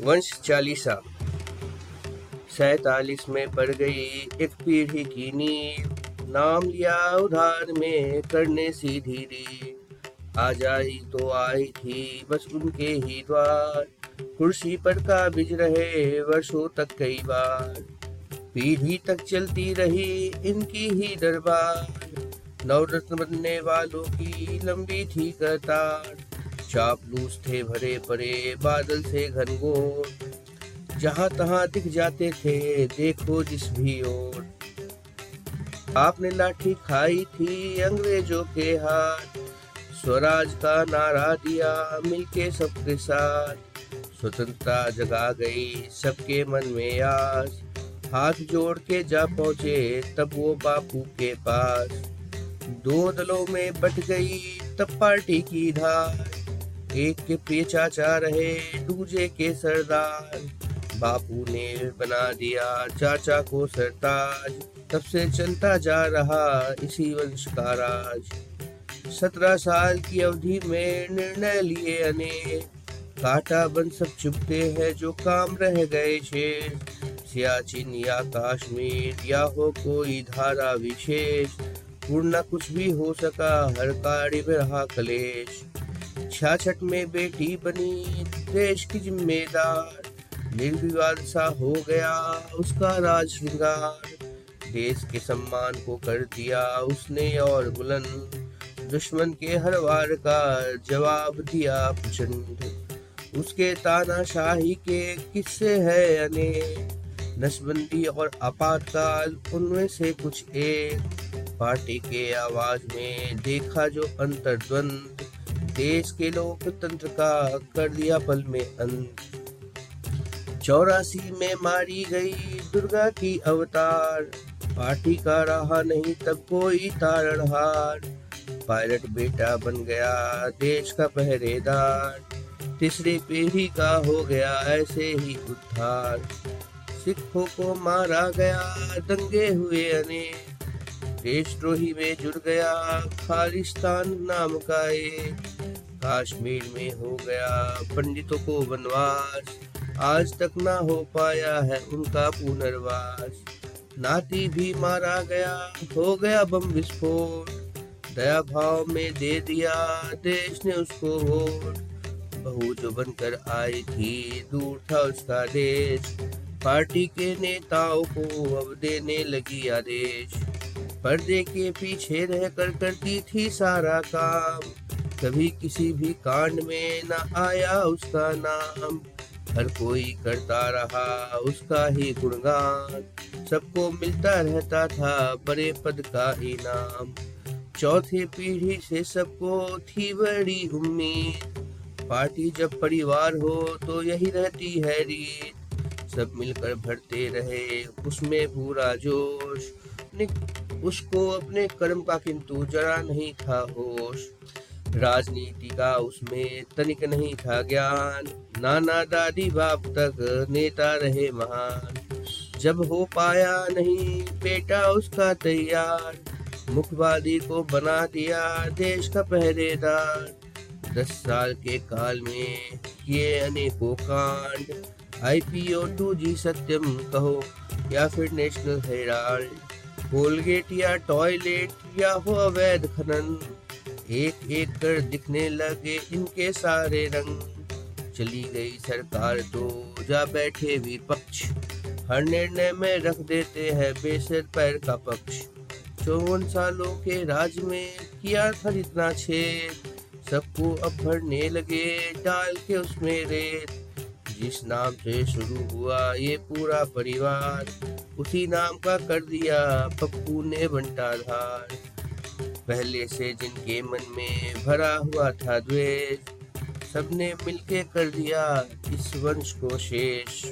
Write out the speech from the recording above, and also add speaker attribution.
Speaker 1: वंश चालीसा। सैतालीस में पड़ गई एक पीढ़ी की नींव। नाम लिया उधार में करने सीधी री आ जाई तो आई थी बस उनके ही द्वार। कुर्सी पर काबिज रहे वर्षों तक कई बार। पीढ़ी तक चलती रही इनकी ही दरबार। नवरत्न बनने वालों की लंबी थी कतार। चापलूस थे, भरे पड़े बादल से घनघोर। जहाँ तहां दिख जाते थे, देखो जिस भी ओर। आपने लाठी खाई थी अंग्रेज़ों के हाथ। स्वराज का नारा दिया मिलके सबके साथ। स्वतंत्रता जगा गई सबके मन में आस। हाथ जोड़ के जा पहुँचे तब वो बापू के पास। दो दलों में बट गई तब पार्टी की धार। एक के प्रिय चाचा रहे दूजे के सरदार। बापू ने बना दिया चाचा को सरताज। तब से चलता जा रहा इसी वंश का राज। सत्रह साल की अवधि में निर्णय लिए अनेक। काटा बन सब चुपते हैं जो काम रह गए शेर। सियाचिन या कश्मीर या हो कोई धारा विशेष। पूर्ण कुछ भी हो सका हर कार्य में रहा कलेश। छाछठ में बेटी बनी, देश की जिम्मेदार। निर्विवाद सा हो गया, उसका राज श्रृंगार। देश के सम्मान को कर दिया उसने और बुलंद। दुश्मन के हर वार का जवाब दिया प्रचंड। उसके तानाशाही के किस्से है अनेक। नसबंदी और आपातकाल, उनमें से कुछ एक। पार्टी के आवाज़ में देखा जो अंतर्द्वंद। देश के लोकतंत्र का कर दिया पल में अंत चौरासी में मारी गई दुर्गा की अवतार। पार्टी का रहा नहीं तब कोई तारणहार। पायलट बेटा बन गया, देश का पहरेदार। तीसरी पीढ़ी का हो गया, ऐसे ही उद्धार। सिखों को मारा गया, दंगे हुए अनेक। देशद्रोही में जुड़ गया, खालिस्तान नाम का एक। कश्मीर में हो गया पंडितों को वनवास, आज तक ना हो पाया है उनका पुनर्वास। नाती भी मारा गया, हो गया बम विस्फोट। दया भाव में दे दिया, देश ने उसको वोट बहू जो बनकर आई थी, दूर था उसका देश। पार्टी के नेताओं को अब देने लगी आदेश। पर्दे के पीछे रहकर करती थी सारा काम। कभी किसी भी कांड में न आया उसका नाम। हर कोई करता रहा उसका ही गुणगान। सबको मिलता रहता था बड़े पद का इनाम चौथे पीढ़ी से सबको थी बड़ी उम्मीद। पार्टी जब परिवार हो तो यही रहती है रीत। सब मिलकर भरते रहे उसमें पूरा जोश। उसको अपने कर्म का किंतु जरा नहीं था होश। राजनीति का उसमें तनिक नहीं था ज्ञान। नाना दादी बाप तक नेता रहे महान। जब हो पाया नहीं, बेटा उसका तैयार। मुखवादी को बना दिया देश का पहरेदार। दस साल के काल में किए अनेकों कांड। आईपीओ टू जी सत्यम कहो या फिर नेशनल हेराल्ड। कोलगेट या टॉयलेट या हो अवैध खनन। एक एक कर दिखने लगे इनके सारे रंग। चली गई सरकार तो जा बैठे विपक्ष हर निर्णय में रख देते हैं बेसर पैर का पक्ष। चौवन सालों के राज में किया था जितना छेद। सबको अब भरने लगे डाल के उसमें रेत। जिस नाम से शुरू हुआ ये पूरा परिवार। उसी नाम का कर दिया पप्पू ने बंटाधार। पहले से जिनके मन में भरा हुआ था द्वेष, सबने मिलके कर दिया इस वंश को शेष।